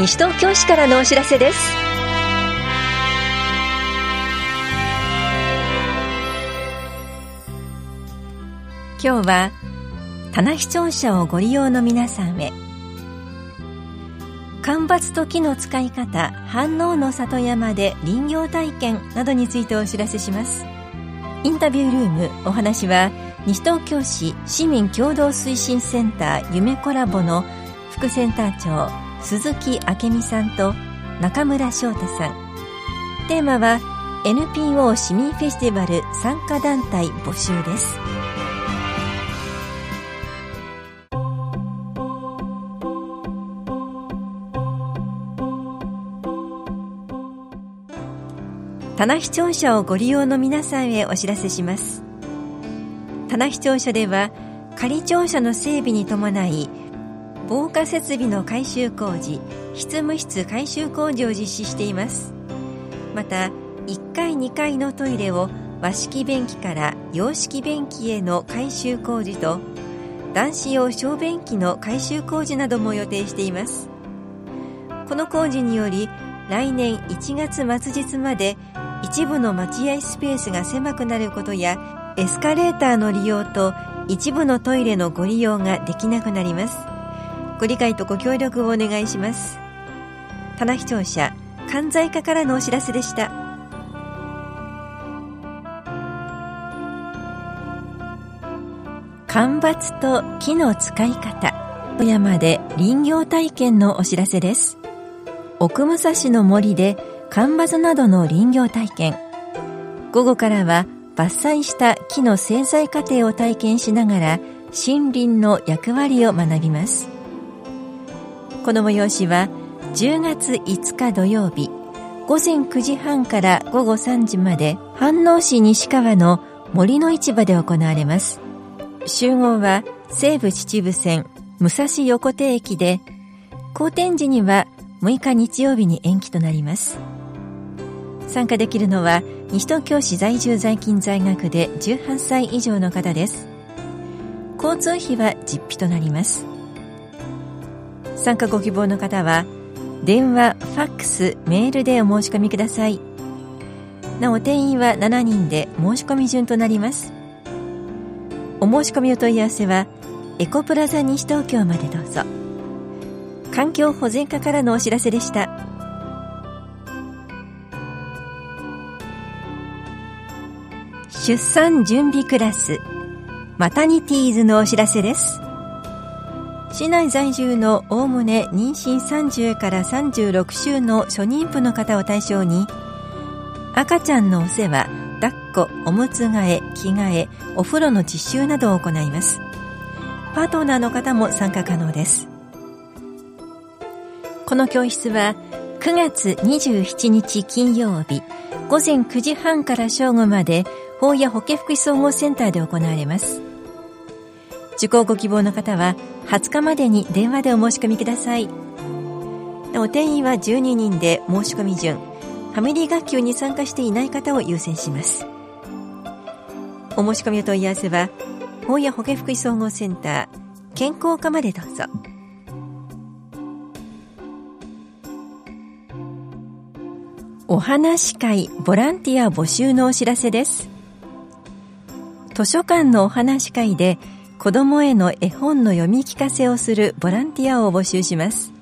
西東京市からのお知らせです。今日は棚視聴者をご利用の皆さんへ間伐と木の使い方反応の里山で林業体験などについてお知らせします。インタビュールームお話は西東京市市民共同推進センター夢コラボの副センター長鈴木明美さんと中村翔太さん。テーマは NPO 市民フェスティバル参加団体募集です。棚視聴者をご利用の皆さんへお知らせします。棚視聴者では仮庁舎の整備に伴い防火設備の改修工事執務室改修工事を実施しています。また1階2階のトイレを和式便器から洋式便器への改修工事と男子用小便器の改修工事なども予定しています。この工事により来年1月末日まで一部の待合スペースが狭くなることやエスカレーターの利用と一部のトイレのご利用ができなくなります。ご理解とご協力をお願いします。棚視聴者関西課からのお知らせでした。間伐と木の使い方富山で林業体験のお知らせです。奥武蔵の森で間伐などの林業体験。午後からは伐採した木の製材過程を体験しながら森林の役割を学びます。この催しは10月5日土曜日午前9時半から午後3時まで飯能市西川の森の市場で行われます。集合は西武秩父線武蔵横手駅で好天時には6日日曜日に延期となります。参加できるのは西東京市在住在勤在学で18歳以上の方です。交通費は実費となります。参加ご希望の方は電話、ファックス、メールでお申し込みください。なお定員は7人で申し込み順となります。お申し込みお問い合わせはエコプラザ西東京までどうぞ。環境保全課からのお知らせでした。出産準備クラスマタニティーズのお知らせです。市内在住のおおむね妊娠30から36週の初妊婦の方を対象に赤ちゃんのお世話抱っこおむつ替え着替えお風呂の実習などを行います。パートナーの方も参加可能です。この教室は9月27日金曜日午前9時半から正午まで法や保健福祉総合センターで行われます。受講ご希望の方は20日までに電話でお申し込みください。お定員は12人で申し込み順。ファミリー学級に参加していない方を優先します。お申し込みお問い合わせは法や保健福祉総合センター健康課までどうぞ。お話会ボランティア募集のお知らせです。図書館のお話会で子供への絵本の読み聞かせをするボランティアを募集します。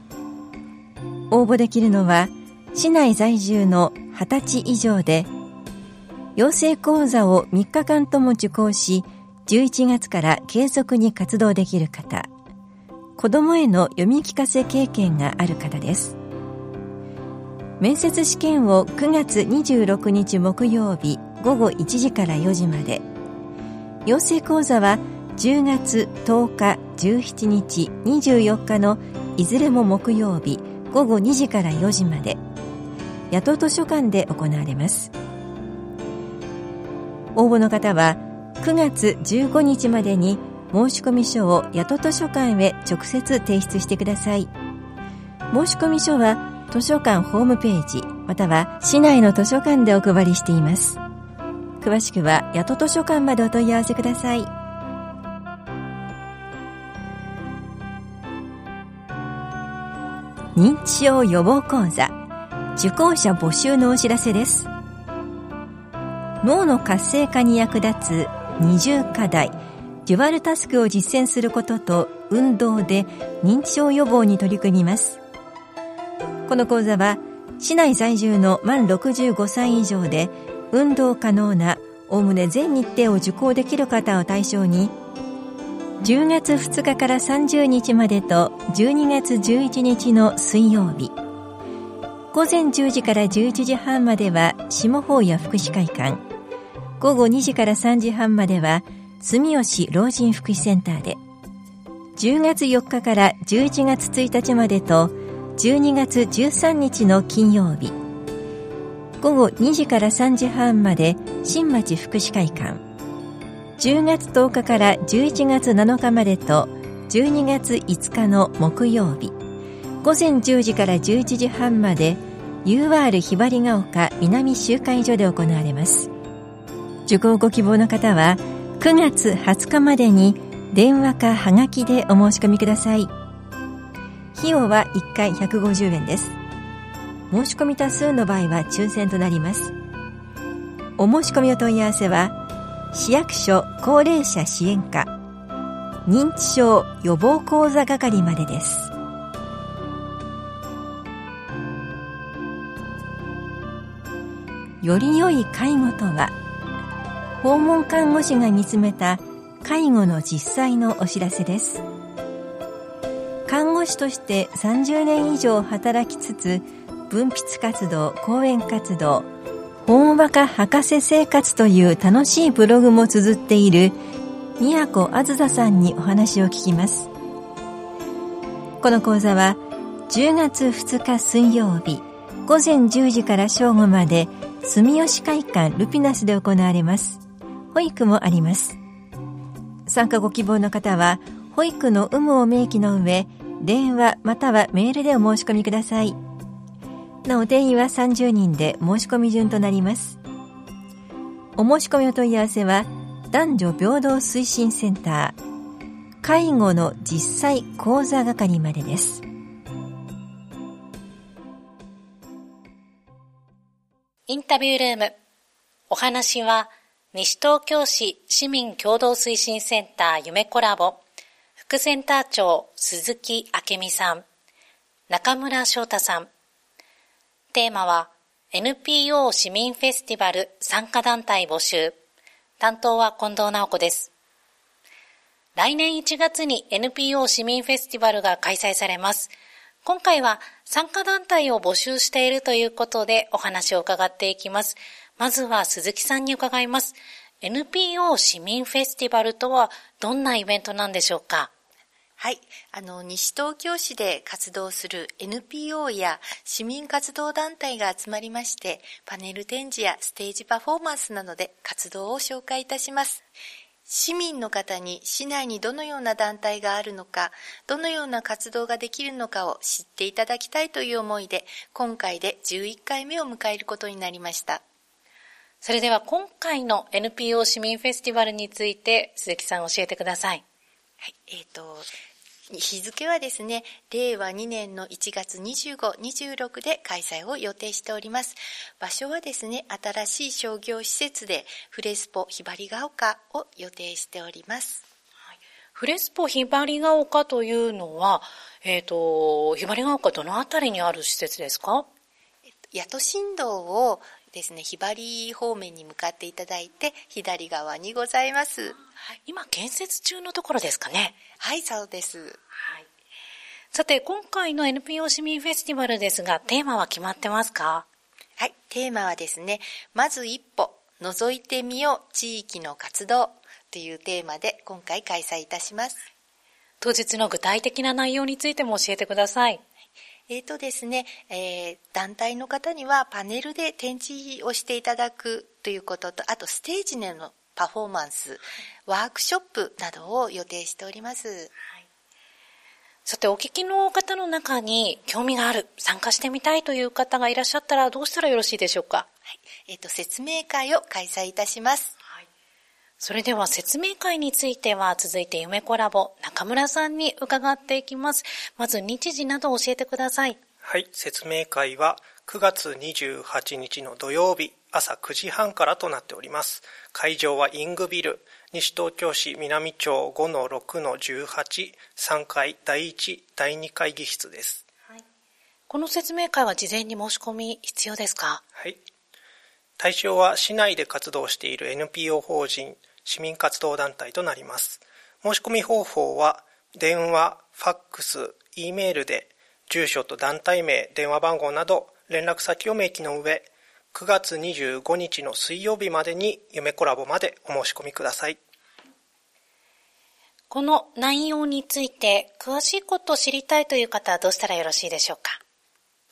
応募できるのは市内在住の20歳以上で養成講座を3日間とも受講し11月から継続に活動できる方。子供への読み聞かせ経験がある方です。面接試験を9月26日木曜日午後1時から4時まで。養成講座は10月10日17日24日のいずれも木曜日午後2時から4時まで野党図書館で行われます。応募の方は9月15日までに申込書を野党図書館へ直接提出してください。申込書は図書館ホームページまたは市内の図書館でお配りしています。詳しくは八戸図書館までお問い合わせください。認知症予防講座。受講者募集のお知らせです。脳の活性化に役立つ二重課題。デュアルタスクを実践することと運動で認知症予防に取り組みます。この講座は市内在住の満65歳以上で運動可能なおおむね全日程を受講できる方を対象に10月2日から30日までと12月11日の水曜日。午前10時から11時半までは下法屋福祉会館。午後2時から3時半までは住吉老人福祉センターで。10月4日から11月1日までと12月13日の金曜日。午後2時から3時半まで新町福祉会館。10月10日から11月7日までと12月5日の木曜日午前10時から11時半まで UR ひばりが丘南集会所で行われます。受講ご希望の方は9月20日までに電話かはがきでお申し込みください。費用は1回150円です。申し込み多数の場合は抽選となります。お申し込みお問い合わせは市役所高齢者支援課。認知症予防講座係までです。より良い介護とは訪問看護師が見つめた介護の実際のお知らせです。看護師として30年以上働きつつ分泌活動講演活動本和歌博士生活という楽しいブログも綴っている宮古あずささんにお話を聞きます。この講座は10月2日水曜日午前10時から正午まで住吉会館ルピナスで行われます。保育もあります。参加ご希望の方は保育の有無を明記の上電話またはメールでお申し込みください。なお定員は30人で申し込み順となります。お申し込みお問い合わせは男女平等推進センター介護の実際講座係までです。インタビュールーム。お話は西東京市市民共同推進センター夢コラボ。副センター長鈴木明美さん。中村翔太さん。テーマは NPO 市民フェスティバル参加団体募集担当は近藤直子です来年1月に NPO 市民フェスティバルが開催されます今回は参加団体を募集しているということでお話を伺っていきます。まずは鈴木さんに伺います。NPO 市民フェスティバルとはどんなイベントなんでしょうか？はい。あの、西東京市で活動する NPO や市民活動団体が集まりまして、パネル展示やステージパフォーマンスなどで活動を紹介いたします。市民の方に市内にどのような団体があるのか、どのような活動ができるのかを知っていただきたいという思いで、今回で11回目を迎えることになりました。それでは今回の NPO 市民フェスティバルについて鈴木さん教えてください。はい、えっ、ー、と、日付はですね、令和2年の1月25、26で開催を予定しております。場所はですね、新しい商業施設でフレスポひばりが丘を予定しております。フレスポひばりが丘というのは、えっ、ー、と、ひばりが丘どのあたりにある施設ですか？八戸新道をですね、ひばり方面に向かっていただいて、左側にございます。今、建設中のところですかね。はい、そうです。はい。さて、今回の NPO 市民フェスティバルですが、テーマは決まってますか？はい、テーマはですね、まず一歩、覗いてみよう地域の活動というテーマで今回開催いたします。当日の具体的な内容についても教えてください。えーとですね、えー、団体の方にはパネルで展示をしていただくということと、あとステージでのパフォーマンス、ワークショップなどを予定しております。はい、さて、お聞きの方の中に興味がある、参加してみたいという方がいらっしゃったらどうしたらよろしいでしょうか？はい。えっ、ー、と、説明会を開催いたします。はい。それでは説明会については続いて夢コラボ中村さんに伺っていきます。まず日時など教えてください。はい、説明会は9月28日の土曜日朝9時半からとなっております。会場はイングビル、西東京市南町5-6-18、3階第1、第2会議室です。はい、この説明会は事前に申し込み必要ですか？はい。対象は市内で活動している NPO 法人、市民活動団体となります。申し込み方法は、電話、ファックス、E メールで、住所と団体名、電話番号など連絡先を明記の上、9月25日の水曜日までに夢コラボまでお申し込みください。この内容について詳しいことを知りたいという方はどうしたらよろしいでしょうか？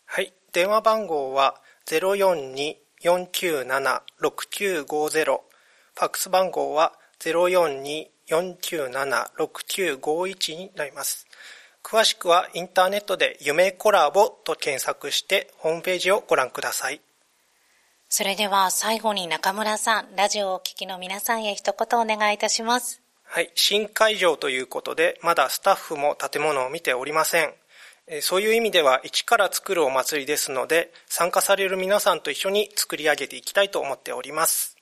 はい。電話番号は042-497-6950。ファックス番号は042-497-6951になります。詳しくはインターネットで夢コラボと検索してホームページをご覧ください。それでは最後に中村さん、ラジオをお聞きの皆さんへ一言お願いいたします。はい、新会場ということで、まだスタッフも建物を見ておりません。そういう意味では、一から作るお祭りですので、参加される皆さんと一緒に作り上げていきたいと思っております。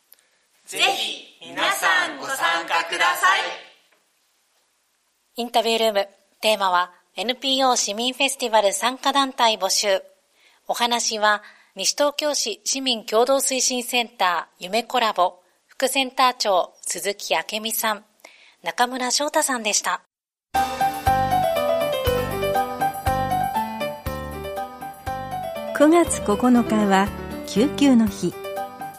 ぜひ、皆さんご参加ください。インタビュールーム、テーマは、NPO 市民フェスティバル参加団体募集。お話は、西東京市市民共同推進センター夢コラボ副センター長鈴木明美さん、中村翔太さんでした。9月9日は救急の日。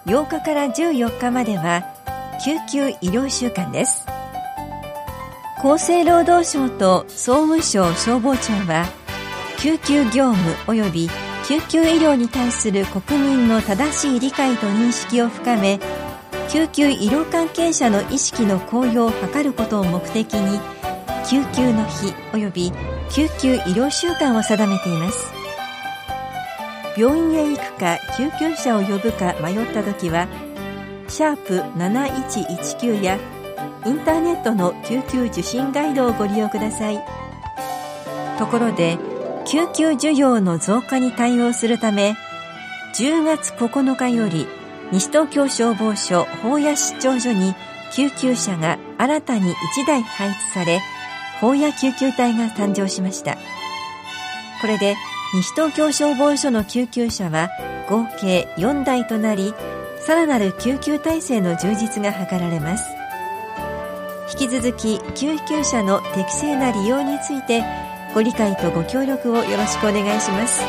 8日から14日までは救急医療週間です。厚生労働省と総務省消防庁は救急業務及び救急医療に対する国民の正しい理解と認識を深め救急医療関係者の意識の向上を図ることを目的に救急の日及び救急医療週間を定めています病院へ行くか救急車を呼ぶか迷った時はシャープ7119やインターネットの救急受診ガイドをご利用ください。ところで救急需要の増加に対応するため10月9日より西東京消防署法屋出張所に救急車が新たに1台配置され法屋救急隊が誕生しました。これで西東京消防署の救急車は合計4台となりさらなる救急体制の充実が図られます。引き続き救急車の適正な利用についてご理解とご協力をよろしくお願いします。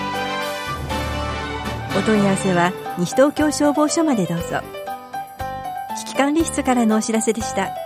お問い合わせは西東京消防署までどうぞ。危機管理室からのお知らせでした。